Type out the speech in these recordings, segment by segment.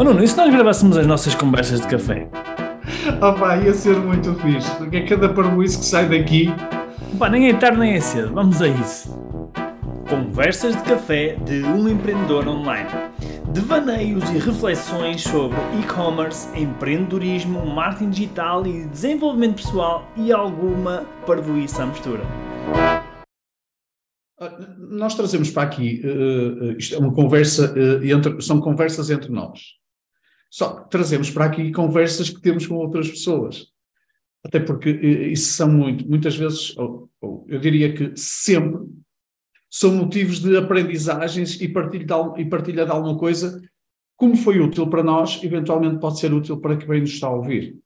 Oh Nuno, e se nós gravássemos as nossas conversas de café? Oh pá, ia ser muito fixe, porque é cada parboice que sai daqui. Pá, nem é tarde nem é cedo, vamos a isso. Conversas de café de um empreendedor online. Devaneios e reflexões sobre e-commerce, empreendedorismo, marketing digital e desenvolvimento pessoal e alguma parvoíça à mistura. Ah, nós trazemos para aqui, uh, isto é uma conversa, uh, entre, são conversas entre nós. Só que trazemos para aqui conversas que temos com outras pessoas. Até porque uh, isso são muito, muitas vezes, ou, ou, eu diria que sempre, são motivos de aprendizagens e partilha de, e partilha de alguma coisa, como foi útil para nós, eventualmente pode ser útil para quem nos está a ouvir.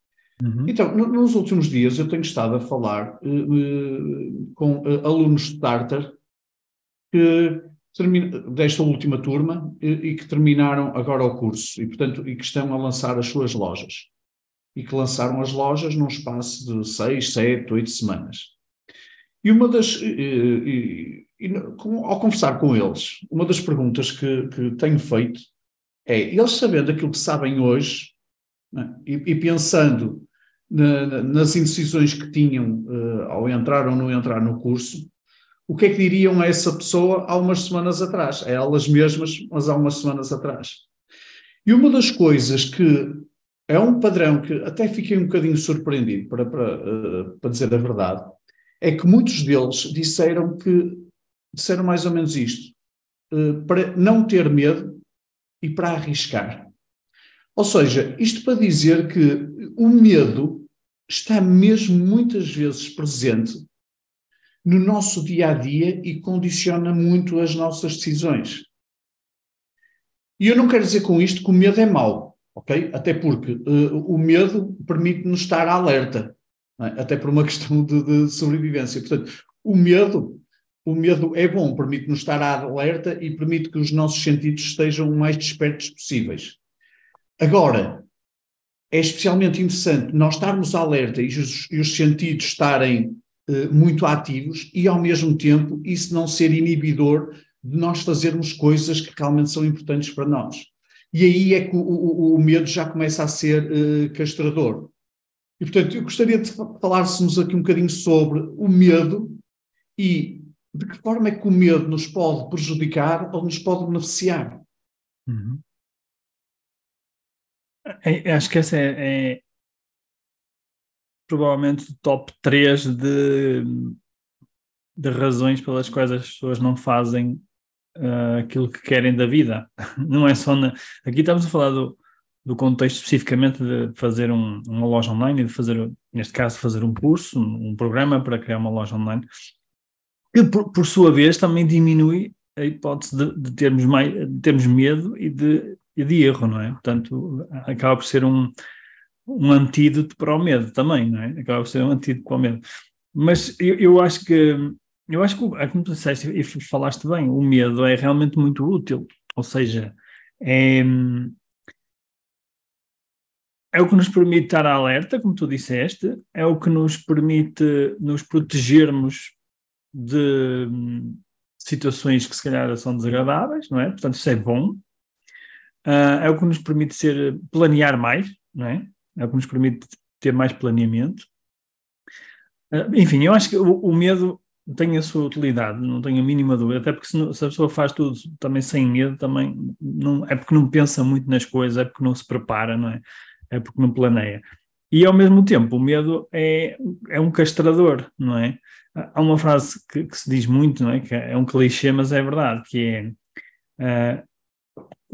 Uhum. Então, no, nos últimos dias eu tenho estado a falar com alunos de Starter que termina, desta última turma e, e, que terminaram agora o curso e, portanto, e que estão a lançar as suas lojas. E que lançaram as lojas num espaço de seis, sete, oito semanas. E uma das. E, e, ao conversar com eles, uma das perguntas que, que tenho feito é: eles sabendo aquilo que sabem hoje né, e, pensando na, nas indecisões que tinham uh, ao entrar ou não entrar no curso, o que é que diriam a essa pessoa há umas semanas atrás, a elas mesmas, mas há umas semanas atrás. E uma das coisas que é um padrão que até fiquei um bocadinho surpreendido, para, para, uh, para dizer a verdade, é que muitos deles disseram que disseram mais ou menos isto, uh, para não ter medo e para arriscar. Ou seja, isto para dizer que o medo está mesmo muitas vezes presente no nosso dia a dia e condiciona muito as nossas decisões. E eu não quero dizer com isto que o medo é mau, ok? Até porque uh, o medo permite-nos estar alerta, é? até por uma questão de, de, sobrevivência. Portanto, o medo, o medo é bom, permite-nos estar alerta e permite que os nossos sentidos estejam o mais despertos possíveis. Agora, é especialmente interessante nós estarmos alerta e os, e os sentidos estarem muito ativos e, ao mesmo tempo, isso não ser inibidor de nós fazermos coisas que realmente são importantes para nós. E aí é que o, o, o medo já começa a ser uh, castrador. E, portanto, eu gostaria de falássemos aqui um bocadinho sobre o medo e de que forma é que o medo nos pode prejudicar ou nos pode beneficiar. Uhum. É, acho que essa é, é, provavelmente o top 3 de, de razões pelas quais as pessoas não fazem uh, aquilo que querem da vida. Não é só na... Aqui estamos a falar do, do contexto especificamente de fazer um, uma loja online e de fazer, neste caso, fazer um curso, um, um programa para criar uma loja online, que por, por sua vez também diminui a hipótese de, de termos, mais, de termos medo e de, de erro, não é? Portanto, acaba por ser um, um antídoto para o medo também, não é? Acaba por ser um antídoto para o medo. Mas eu, eu acho que, eu acho que, é como tu disseste e falaste bem, o medo é realmente muito útil, ou seja, é, é o que nos permite estar alerta, como tu disseste, é o que nos permite nos protegermos de situações que se calhar são desagradáveis, não é? Portanto, isso é bom. Uh, é o que nos permite ser, planear mais, não é? É o que nos permite ter mais planeamento. Uh, enfim, eu acho que o, o, medo tem a sua utilidade, não tenho a mínima dúvida, até porque se, não, se, a pessoa faz tudo também sem medo, também não, é porque não pensa muito nas coisas, é porque não se prepara, não é? É porque não planeia. E ao mesmo tempo, o medo é, é um castrador, não é? Há uma frase que, que se diz muito, não é? Que é um clichê, mas é verdade, que é uh,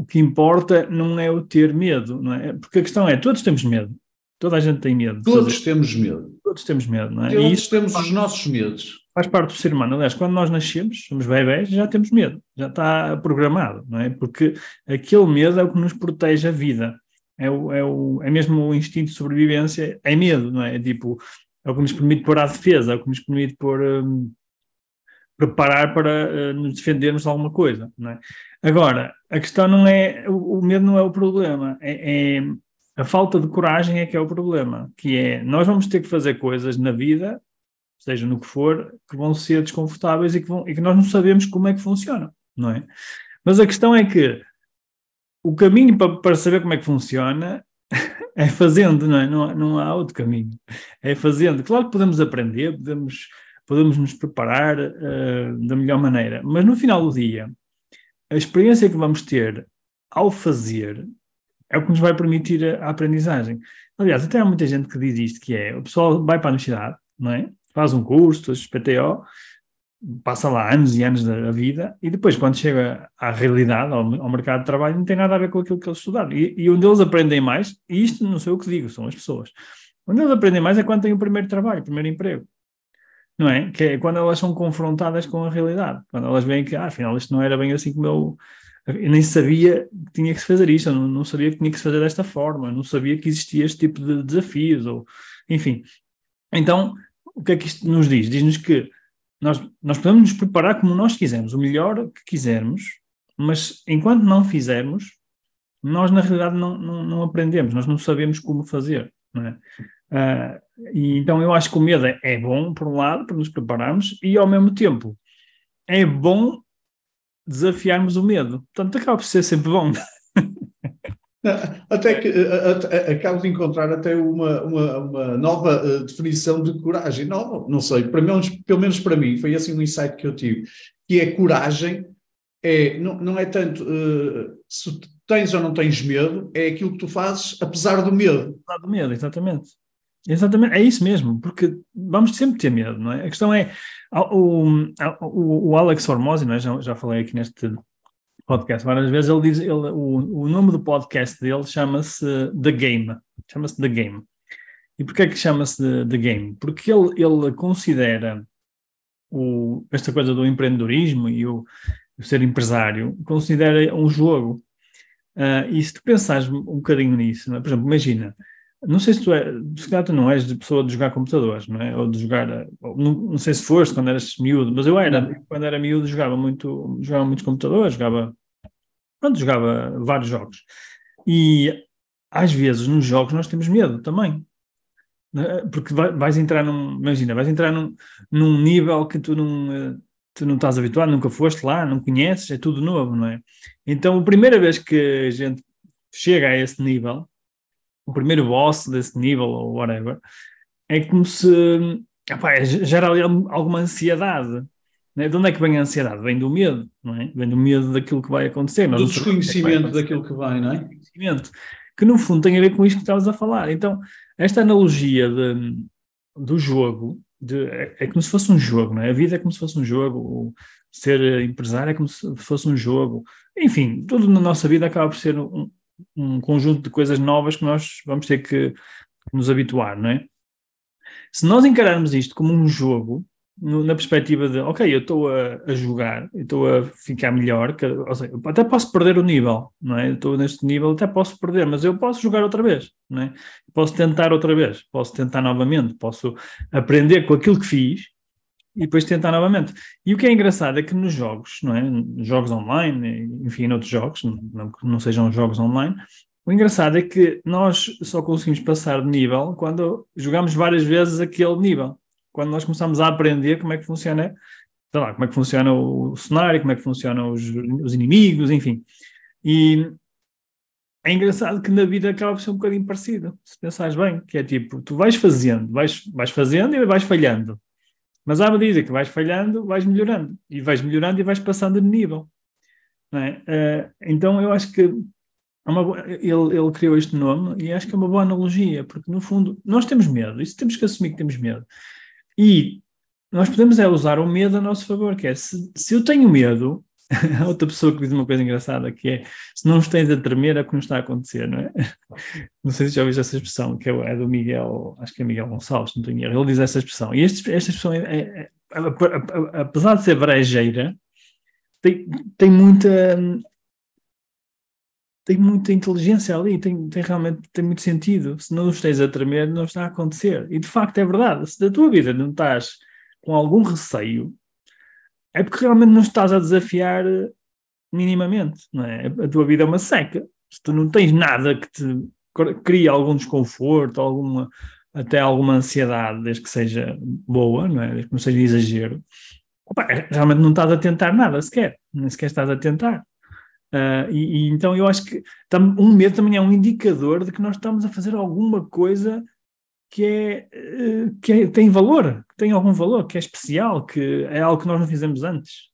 o que importa não é o ter medo, não é? Porque a questão é, todos temos medo. Toda a gente tem medo. Todos temos medo. Todos temos medo, não é? Todos e isso temos os nossos medos. Faz parte do ser humano. Aliás, quando nós nascemos, somos bebés, já temos medo. Já está programado, não é? Porque aquele medo é o que nos protege a vida. É, o, é, o, é mesmo o instinto de sobrevivência, é medo, não é? É tipo, é o que nos permite pôr à defesa, é o que nos permite pôr... Um, preparar para uh, nos defendermos de alguma coisa, é? Agora, a questão não é, o, o medo não é o problema, é, é, a falta de coragem é que é o problema, que é, nós vamos ter que fazer coisas na vida, seja no que for, que vão ser desconfortáveis e que, vão, e que nós não sabemos como é que funciona, não é? Mas a questão é que o caminho para, para saber como é que funciona é fazendo, não é? Não, não há outro caminho. É fazendo. Claro que podemos aprender, podemos, podemos nos preparar uh, da melhor maneira, mas no final do dia, a experiência que vamos ter ao fazer é o que nos vai permitir a, a aprendizagem. Aliás, até há muita gente que diz isto, que é, o pessoal vai para a universidade, não é? Faz um curso, PTO, passa lá anos e anos da vida e depois quando chega à realidade, ao, ao, mercado de trabalho, não tem nada a ver com aquilo que eles estudaram. E, e onde eles aprendem mais, e isto não sou eu que digo, são as pessoas, onde eles aprendem mais é quando têm o primeiro trabalho, o primeiro emprego. Não é? Que é quando elas são confrontadas com a realidade, quando elas veem que, ah, afinal, isto não era bem assim como eu, eu nem sabia que tinha que se fazer isto, eu não, não sabia que tinha que se fazer desta forma, não sabia que existia este tipo de desafios, ou enfim. Então, o que é que isto nos diz? Diz-nos que nós, nós podemos nos preparar como nós quisermos, o melhor que quisermos, mas enquanto não fizermos, nós na realidade não, não, não aprendemos, nós não sabemos como fazer. Não é? Uh, e então eu acho que o medo é, é bom, por um lado, para nos prepararmos, e ao mesmo tempo é bom desafiarmos o medo. Portanto, acaba por ser sempre bom. Até que acabo de encontrar até uma, uma, uma nova uh, definição de coragem. Não, não sei, para mim, pelo menos para mim, foi assim um insight que eu tive, que é coragem, é, não, não é tanto uh, se tens ou não tens medo, é aquilo que tu fazes apesar do medo. Apesar do medo, exatamente. Exatamente, é isso mesmo, porque vamos sempre ter medo, não é? A questão é, o, o, o Alex não é? já, já falei aqui neste podcast várias vezes, ele diz, ele, o, o nome do podcast dele chama-se The Game, chama-se The Game. E porquê é que chama-se The, The, Game? Porque ele, ele considera o, esta coisa do empreendedorismo e o, o ser empresário, considera um jogo. Uh, e se tu pensares um bocadinho nisso, é? por exemplo, imagina, não sei se tu, é, se tu não és de pessoa de jogar computadores, não é? Ou de jogar, não, não sei se foste quando eras miúdo, mas eu era, quando era miúdo jogava muito, jogava muitos computadores, jogava Pronto, jogava vários jogos. E às vezes nos jogos nós temos medo também. Né? Porque vais entrar num, imagina, vais entrar num, num nível que tu não, eh, tu não estás habituado, nunca foste lá, não conheces, é tudo novo, não é? Então, a primeira vez que a gente chega a esse nível, o primeiro boss desse nível ou whatever, é como se epá, gera ali alguma ansiedade. Né? De onde é que vem a ansiedade? Vem do medo, não é? Vem do medo daquilo que vai acontecer. do desconhecimento é daquilo que vai, não é? Desconhecimento. Que no fundo tem a ver com isto que estavas a falar. Então, esta analogia de, do jogo de, é, é, como se fosse um jogo, não é? A vida é como se fosse um jogo, ser empresário é como se fosse um jogo. Enfim, tudo na nossa vida acaba por ser um, um conjunto de coisas novas que nós vamos ter que nos habituar, não é? Se nós encararmos isto como um jogo, no, na perspectiva de, ok, eu estou a, a jogar, estou a ficar melhor, que, ou seja, até posso perder o nível, não é? Estou neste nível, até posso perder, mas eu posso jogar outra vez, não é? Posso tentar outra vez, posso tentar novamente, posso aprender com aquilo que fiz e depois tentar novamente. E o que é engraçado é que nos jogos, não é? Jogos online, enfim, noutros jogos, não, não sejam jogos online, o engraçado é que nós só conseguimos passar de nível quando jogamos várias vezes aquele nível quando nós começamos a aprender como é que funciona, sei lá, como é que funciona o cenário, como é que funcionam os, os inimigos, enfim. E é engraçado que na vida acaba por ser um bocadinho parecido, se pensares bem, que é tipo, tu vais fazendo, vais, vais fazendo e vais falhando. Mas à medida que vais falhando, vais melhorando. E vais melhorando e vais passando de nível. É? Uh, então eu acho que é uma, ele, ele criou este nome e acho que é uma boa analogia, porque no fundo nós temos medo, isso temos que assumir que temos medo. E nós podemos é usar o medo a nosso favor, que é se, se eu tenho medo, outra pessoa que diz uma coisa engraçada que é se não estás a tremer é o que não está a acontecer, não é? Não sei se já ouviste essa expressão, que é, é do Miguel, acho que é Miguel Gonçalves, não tenho erro, ele diz essa expressão. E este, esta expressão, é, é, é, apesar de ser brejeira, tem, tem muita tem muita inteligência ali, tem, tem realmente tem muito sentido. Se não estejas a tremer, não está a acontecer. E de facto é verdade. Se da tua vida não estás com algum receio, é porque realmente não estás a desafiar eh, minimamente, não é? A tua vida é uma seca. Se tu não tens nada que te cria algum desconforto, alguma, até alguma ansiedade, desde que seja boa, não é? Desde que não seja exagero, opa, é, realmente não estás a tentar nada sequer, nem sequer estás a tentar. Uh, e, e, então eu acho que um medo também é um indicador de que nós estamos a fazer alguma coisa que, é, eh, que é, tem valor, tem algum valor, que é especial, que é algo que nós não fizemos antes.